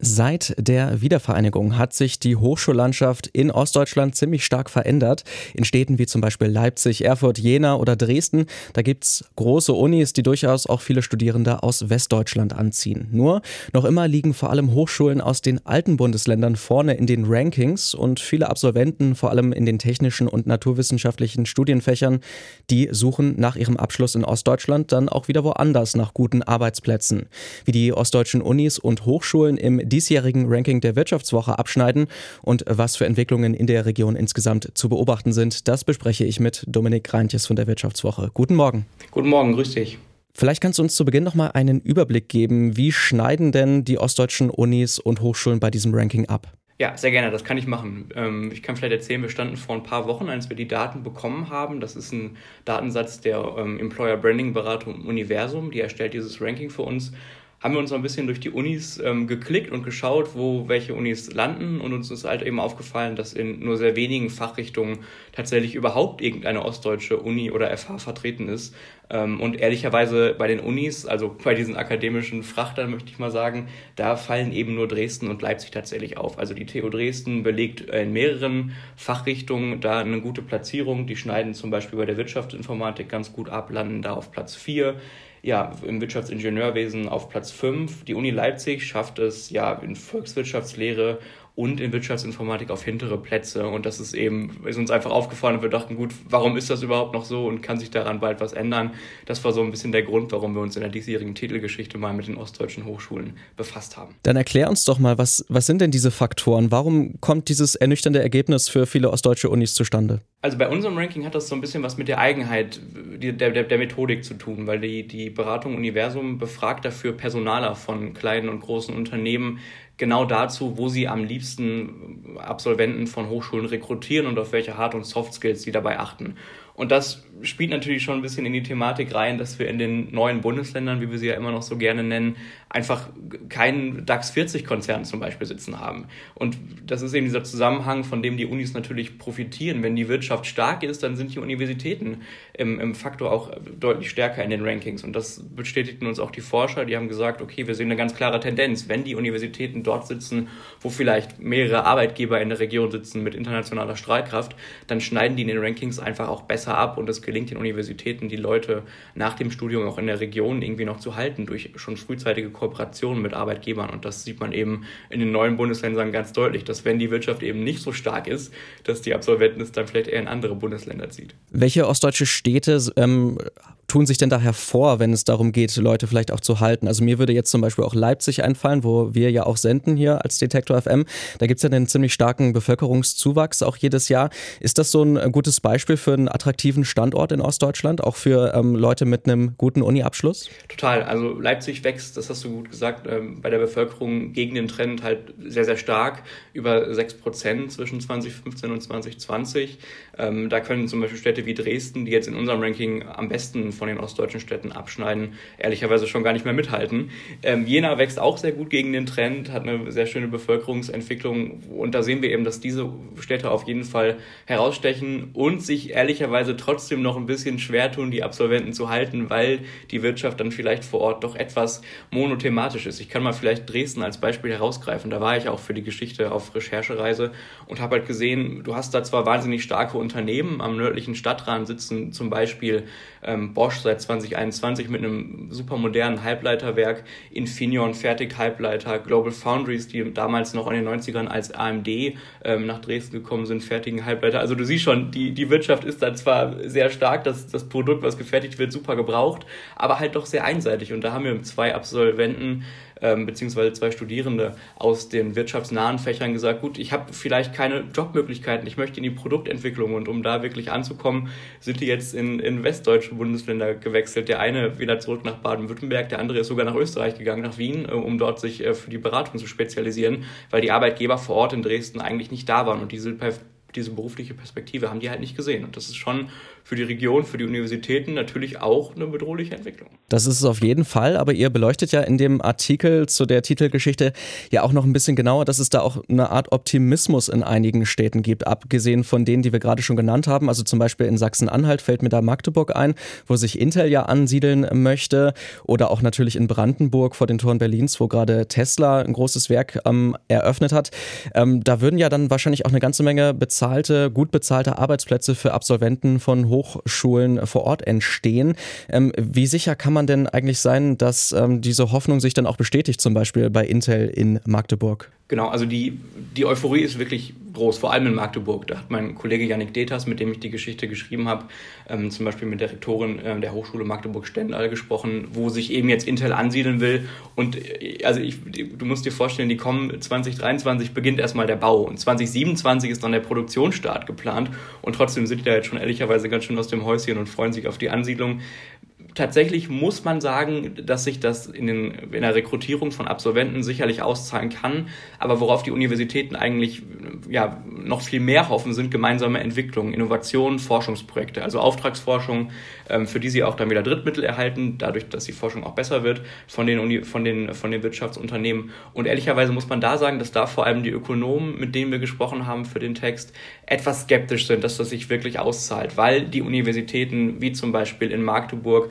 Seit der Wiedervereinigung hat sich die Hochschullandschaft in Ostdeutschland ziemlich stark verändert. In Städten wie zum Beispiel Leipzig, Erfurt, Jena oder Dresden, da gibt's große Unis, die durchaus auch viele Studierende aus Westdeutschland anziehen. Nur noch immer liegen vor allem Hochschulen aus den alten Bundesländern vorne in den Rankings und viele Absolventen, vor allem in den technischen und naturwissenschaftlichen Studienfächern, die suchen nach ihrem Abschluss in Ostdeutschland dann auch wieder woanders nach guten Arbeitsplätzen. Wie die ostdeutschen Unis und Hochschulen im diesjährigen Ranking der Wirtschaftswoche abschneiden und was für Entwicklungen in der Region insgesamt zu beobachten sind, das bespreche ich mit Dominik Reintjes von der Wirtschaftswoche. Guten Morgen. Guten Morgen, grüß dich. Vielleicht kannst du uns zu Beginn noch mal einen Überblick geben, wie schneiden denn die ostdeutschen Unis und Hochschulen bei diesem Ranking ab? Ja, sehr gerne, das kann ich machen. Ähm, ich kann vielleicht erzählen, wir standen vor ein paar Wochen, als wir die Daten bekommen haben. Das ist ein Datensatz der ähm, Employer Branding Beratung Universum, die erstellt dieses Ranking für uns haben wir uns noch ein bisschen durch die Unis ähm, geklickt und geschaut, wo welche Unis landen. Und uns ist halt eben aufgefallen, dass in nur sehr wenigen Fachrichtungen tatsächlich überhaupt irgendeine ostdeutsche Uni oder FH vertreten ist. Ähm, und ehrlicherweise bei den Unis, also bei diesen akademischen Frachtern möchte ich mal sagen, da fallen eben nur Dresden und Leipzig tatsächlich auf. Also die TU Dresden belegt in mehreren Fachrichtungen da eine gute Platzierung. Die schneiden zum Beispiel bei der Wirtschaftsinformatik ganz gut ab, landen da auf Platz 4 ja, im Wirtschaftsingenieurwesen auf Platz 5. Die Uni Leipzig schafft es ja in Volkswirtschaftslehre und in Wirtschaftsinformatik auf hintere Plätze. Und das ist eben, ist uns einfach aufgefallen und wir dachten, gut, warum ist das überhaupt noch so und kann sich daran bald was ändern? Das war so ein bisschen der Grund, warum wir uns in der diesjährigen Titelgeschichte mal mit den ostdeutschen Hochschulen befasst haben. Dann erklär uns doch mal, was, was sind denn diese Faktoren? Warum kommt dieses ernüchternde Ergebnis für viele ostdeutsche Unis zustande? Also bei unserem Ranking hat das so ein bisschen was mit der Eigenheit der, der, der Methodik zu tun, weil die, die Beratung Universum befragt dafür Personaler von kleinen und großen Unternehmen, genau dazu, wo sie am liebsten Absolventen von Hochschulen rekrutieren und auf welche Hard- und Soft Skills sie dabei achten. Und das spielt natürlich schon ein bisschen in die Thematik rein, dass wir in den neuen Bundesländern, wie wir sie ja immer noch so gerne nennen, einfach keinen DAX 40 Konzern zum Beispiel sitzen haben. Und das ist eben dieser Zusammenhang, von dem die Unis natürlich profitieren. Wenn die Wirtschaft stark ist, dann sind die Universitäten im, im Faktor auch deutlich stärker in den Rankings. Und das bestätigten uns auch die Forscher, die haben gesagt, okay, wir sehen eine ganz klare Tendenz. Wenn die Universitäten dort sitzen, wo vielleicht mehrere Arbeitgeber in der Region sitzen mit internationaler Streitkraft, dann schneiden die in den Rankings einfach auch besser besser ab und es gelingt den Universitäten, die Leute nach dem Studium auch in der Region irgendwie noch zu halten durch schon frühzeitige Kooperationen mit Arbeitgebern. Und das sieht man eben in den neuen Bundesländern ganz deutlich, dass wenn die Wirtschaft eben nicht so stark ist, dass die Absolventen es dann vielleicht eher in andere Bundesländer zieht. Welche ostdeutsche Städte ähm, tun sich denn da hervor, wenn es darum geht, Leute vielleicht auch zu halten? Also mir würde jetzt zum Beispiel auch Leipzig einfallen, wo wir ja auch senden hier als Detektor FM. Da gibt es ja einen ziemlich starken Bevölkerungszuwachs auch jedes Jahr. Ist das so ein gutes Beispiel für einen attraktiven Standort in Ostdeutschland, auch für ähm, Leute mit einem guten Uni-Abschluss? Total. Also Leipzig wächst, das hast du gut gesagt, ähm, bei der Bevölkerung gegen den Trend halt sehr, sehr stark, über 6 Prozent zwischen 2015 und 2020. Ähm, da können zum Beispiel Städte wie Dresden, die jetzt in unserem Ranking am besten von den ostdeutschen Städten abschneiden, ehrlicherweise schon gar nicht mehr mithalten. Ähm, Jena wächst auch sehr gut gegen den Trend, hat eine sehr schöne Bevölkerungsentwicklung und da sehen wir eben, dass diese Städte auf jeden Fall herausstechen und sich ehrlicherweise trotzdem noch ein bisschen schwer tun, die Absolventen zu halten, weil die Wirtschaft dann vielleicht vor Ort doch etwas monothematisch ist. Ich kann mal vielleicht Dresden als Beispiel herausgreifen. Da war ich auch für die Geschichte auf Recherchereise und habe halt gesehen, du hast da zwar wahnsinnig starke Unternehmen, am nördlichen Stadtrand sitzen zum Beispiel ähm, Bosch seit 2021 mit einem super modernen Halbleiterwerk, Infineon fertigt Halbleiter, Global Foundries, die damals noch in den 90ern als AMD ähm, nach Dresden gekommen sind, fertigen Halbleiter. Also du siehst schon, die, die Wirtschaft ist da zwar sehr stark, das, das Produkt, was gefertigt wird, super gebraucht, aber halt doch sehr einseitig. Und da haben wir zwei Absolventen ähm, beziehungsweise zwei Studierende aus den wirtschaftsnahen Fächern gesagt, gut, ich habe vielleicht keine Jobmöglichkeiten, ich möchte in die Produktentwicklung und um da wirklich anzukommen, sind die jetzt in, in westdeutsche Bundesländer gewechselt. Der eine wieder zurück nach Baden-Württemberg, der andere ist sogar nach Österreich gegangen, nach Wien, äh, um dort sich äh, für die Beratung zu spezialisieren, weil die Arbeitgeber vor Ort in Dresden eigentlich nicht da waren und diese diese berufliche Perspektive haben die halt nicht gesehen. Und das ist schon für die Region, für die Universitäten natürlich auch eine bedrohliche Entwicklung. Das ist es auf jeden Fall, aber ihr beleuchtet ja in dem Artikel zu der Titelgeschichte ja auch noch ein bisschen genauer, dass es da auch eine Art Optimismus in einigen Städten gibt, abgesehen von denen, die wir gerade schon genannt haben. Also zum Beispiel in Sachsen-Anhalt fällt mir da Magdeburg ein, wo sich Intel ja ansiedeln möchte oder auch natürlich in Brandenburg vor den Toren Berlins, wo gerade Tesla ein großes Werk ähm, eröffnet hat. Ähm, da würden ja dann wahrscheinlich auch eine ganze Menge bezahlte, gut bezahlte Arbeitsplätze für Absolventen von Hoch Hochschulen vor Ort entstehen. Ähm, wie sicher kann man denn eigentlich sein, dass ähm, diese Hoffnung sich dann auch bestätigt, zum Beispiel bei Intel in Magdeburg? Genau, also die, die Euphorie ist wirklich groß, vor allem in Magdeburg. Da hat mein Kollege Yannick Detas, mit dem ich die Geschichte geschrieben habe, ähm, zum Beispiel mit der Rektorin äh, der Hochschule Magdeburg-Stendal gesprochen, wo sich eben jetzt Intel ansiedeln will. Und äh, also ich, du musst dir vorstellen, die kommen 2023 beginnt erstmal der Bau und 2027 ist dann der Produktionsstart geplant. Und trotzdem sind die da jetzt schon ehrlicherweise ganz schön aus dem Häuschen und freuen sich auf die Ansiedlung tatsächlich muss man sagen, dass sich das in, den, in der Rekrutierung von Absolventen sicherlich auszahlen kann. Aber worauf die Universitäten eigentlich ja, noch viel mehr hoffen, sind gemeinsame Entwicklungen, Innovationen, Forschungsprojekte, also Auftragsforschung, ähm, für die sie auch dann wieder Drittmittel erhalten, dadurch, dass die Forschung auch besser wird von den, Uni von den, von den Wirtschaftsunternehmen. Und ehrlicherweise muss man da sagen, dass da vor allem die Ökonomen, mit denen wir gesprochen haben für den Text, etwas skeptisch sind, dass das sich wirklich auszahlt, weil die Universitäten, wie zum Beispiel in Magdeburg,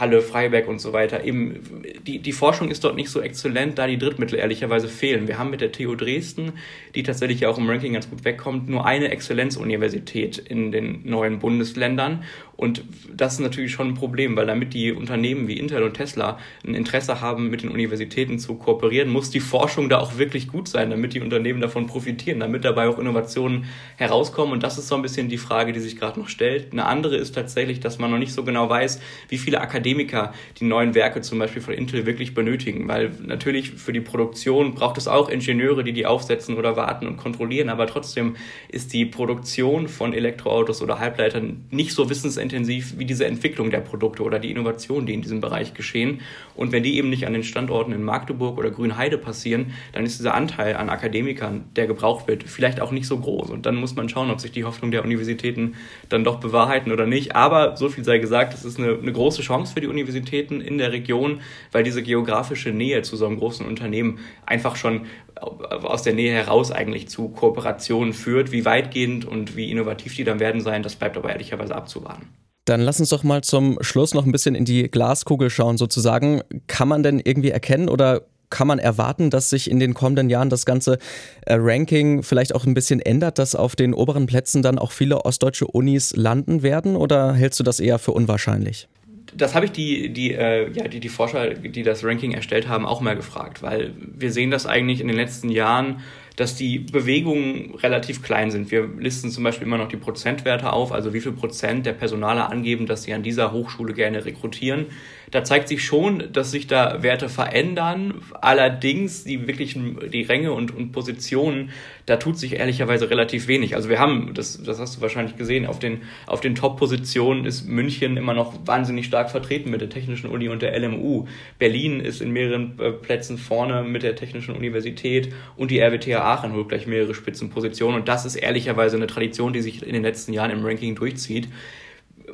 Halle, Freiberg und so weiter. Eben die, die Forschung ist dort nicht so exzellent, da die Drittmittel ehrlicherweise fehlen. Wir haben mit der TU Dresden, die tatsächlich auch im Ranking ganz gut wegkommt, nur eine Exzellenzuniversität in den neuen Bundesländern. Und das ist natürlich schon ein Problem, weil damit die Unternehmen wie Intel und Tesla ein Interesse haben, mit den Universitäten zu kooperieren, muss die Forschung da auch wirklich gut sein, damit die Unternehmen davon profitieren, damit dabei auch Innovationen herauskommen. Und das ist so ein bisschen die Frage, die sich gerade noch stellt. Eine andere ist tatsächlich, dass man noch nicht so genau weiß, wie viele Akademiker die neuen Werke zum Beispiel von Intel wirklich benötigen, weil natürlich für die Produktion braucht es auch Ingenieure, die die aufsetzen oder warten und kontrollieren, aber trotzdem ist die Produktion von Elektroautos oder Halbleitern nicht so wissensintensiv intensiv wie diese Entwicklung der Produkte oder die Innovationen, die in diesem Bereich geschehen. Und wenn die eben nicht an den Standorten in Magdeburg oder Grünheide passieren, dann ist dieser Anteil an Akademikern, der gebraucht wird, vielleicht auch nicht so groß. Und dann muss man schauen, ob sich die Hoffnung der Universitäten dann doch bewahrheiten oder nicht. Aber so viel sei gesagt, es ist eine, eine große Chance für die Universitäten in der Region, weil diese geografische Nähe zu so einem großen Unternehmen einfach schon aus der Nähe heraus eigentlich zu Kooperationen führt. Wie weitgehend und wie innovativ die dann werden sein, das bleibt aber ehrlicherweise abzuwarten. Dann lass uns doch mal zum Schluss noch ein bisschen in die Glaskugel schauen, sozusagen. Kann man denn irgendwie erkennen oder kann man erwarten, dass sich in den kommenden Jahren das ganze äh, Ranking vielleicht auch ein bisschen ändert, dass auf den oberen Plätzen dann auch viele ostdeutsche Unis landen werden? Oder hältst du das eher für unwahrscheinlich? das habe ich die, die, äh, ja, die, die Forscher, die das Ranking erstellt haben, auch mal gefragt, weil wir sehen das eigentlich in den letzten Jahren dass die Bewegungen relativ klein sind. Wir listen zum Beispiel immer noch die Prozentwerte auf, also wie viel Prozent der Personale angeben, dass sie an dieser Hochschule gerne rekrutieren. Da zeigt sich schon, dass sich da Werte verändern. Allerdings die wirklichen, die Ränge und, und Positionen, da tut sich ehrlicherweise relativ wenig. Also wir haben, das, das hast du wahrscheinlich gesehen, auf den, auf den Top-Positionen ist München immer noch wahnsinnig stark vertreten mit der Technischen Uni und der LMU. Berlin ist in mehreren äh, Plätzen vorne mit der Technischen Universität und die RWTH Aachen holt gleich mehrere Spitzenpositionen und das ist ehrlicherweise eine Tradition, die sich in den letzten Jahren im Ranking durchzieht.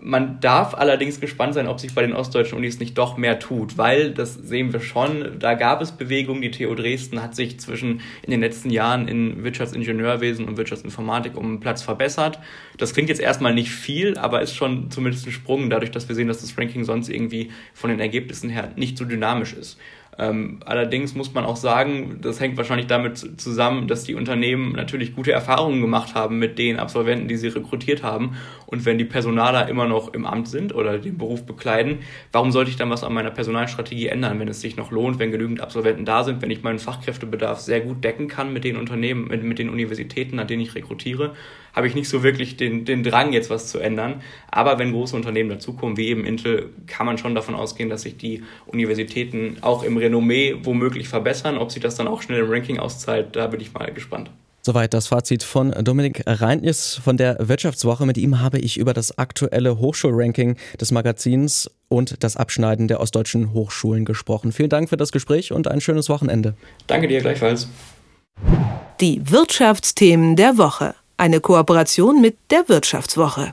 Man darf allerdings gespannt sein, ob sich bei den ostdeutschen Unis nicht doch mehr tut, weil das sehen wir schon, da gab es Bewegungen. Die TU Dresden hat sich zwischen in den letzten Jahren in Wirtschaftsingenieurwesen und Wirtschaftsinformatik um einen Platz verbessert. Das klingt jetzt erstmal nicht viel, aber ist schon zumindest ein Sprung, dadurch, dass wir sehen, dass das Ranking sonst irgendwie von den Ergebnissen her nicht so dynamisch ist. Ähm, allerdings muss man auch sagen, das hängt wahrscheinlich damit zusammen, dass die Unternehmen natürlich gute Erfahrungen gemacht haben mit den Absolventen, die sie rekrutiert haben. Und wenn die Personaler immer noch im Amt sind oder den Beruf bekleiden, warum sollte ich dann was an meiner Personalstrategie ändern, wenn es sich noch lohnt, wenn genügend Absolventen da sind, wenn ich meinen Fachkräftebedarf sehr gut decken kann mit den Unternehmen, mit, mit den Universitäten, an denen ich rekrutiere, habe ich nicht so wirklich den, den Drang, jetzt was zu ändern. Aber wenn große Unternehmen dazukommen, wie eben Intel, kann man schon davon ausgehen, dass sich die Universitäten auch im Renommee womöglich verbessern. Ob sich das dann auch schnell im Ranking auszahlt, da bin ich mal gespannt. Soweit das Fazit von Dominik Reintjes von der Wirtschaftswoche. Mit ihm habe ich über das aktuelle Hochschulranking des Magazins und das Abschneiden der ostdeutschen Hochschulen gesprochen. Vielen Dank für das Gespräch und ein schönes Wochenende. Danke dir gleichfalls. Die Wirtschaftsthemen der Woche. Eine Kooperation mit der Wirtschaftswoche.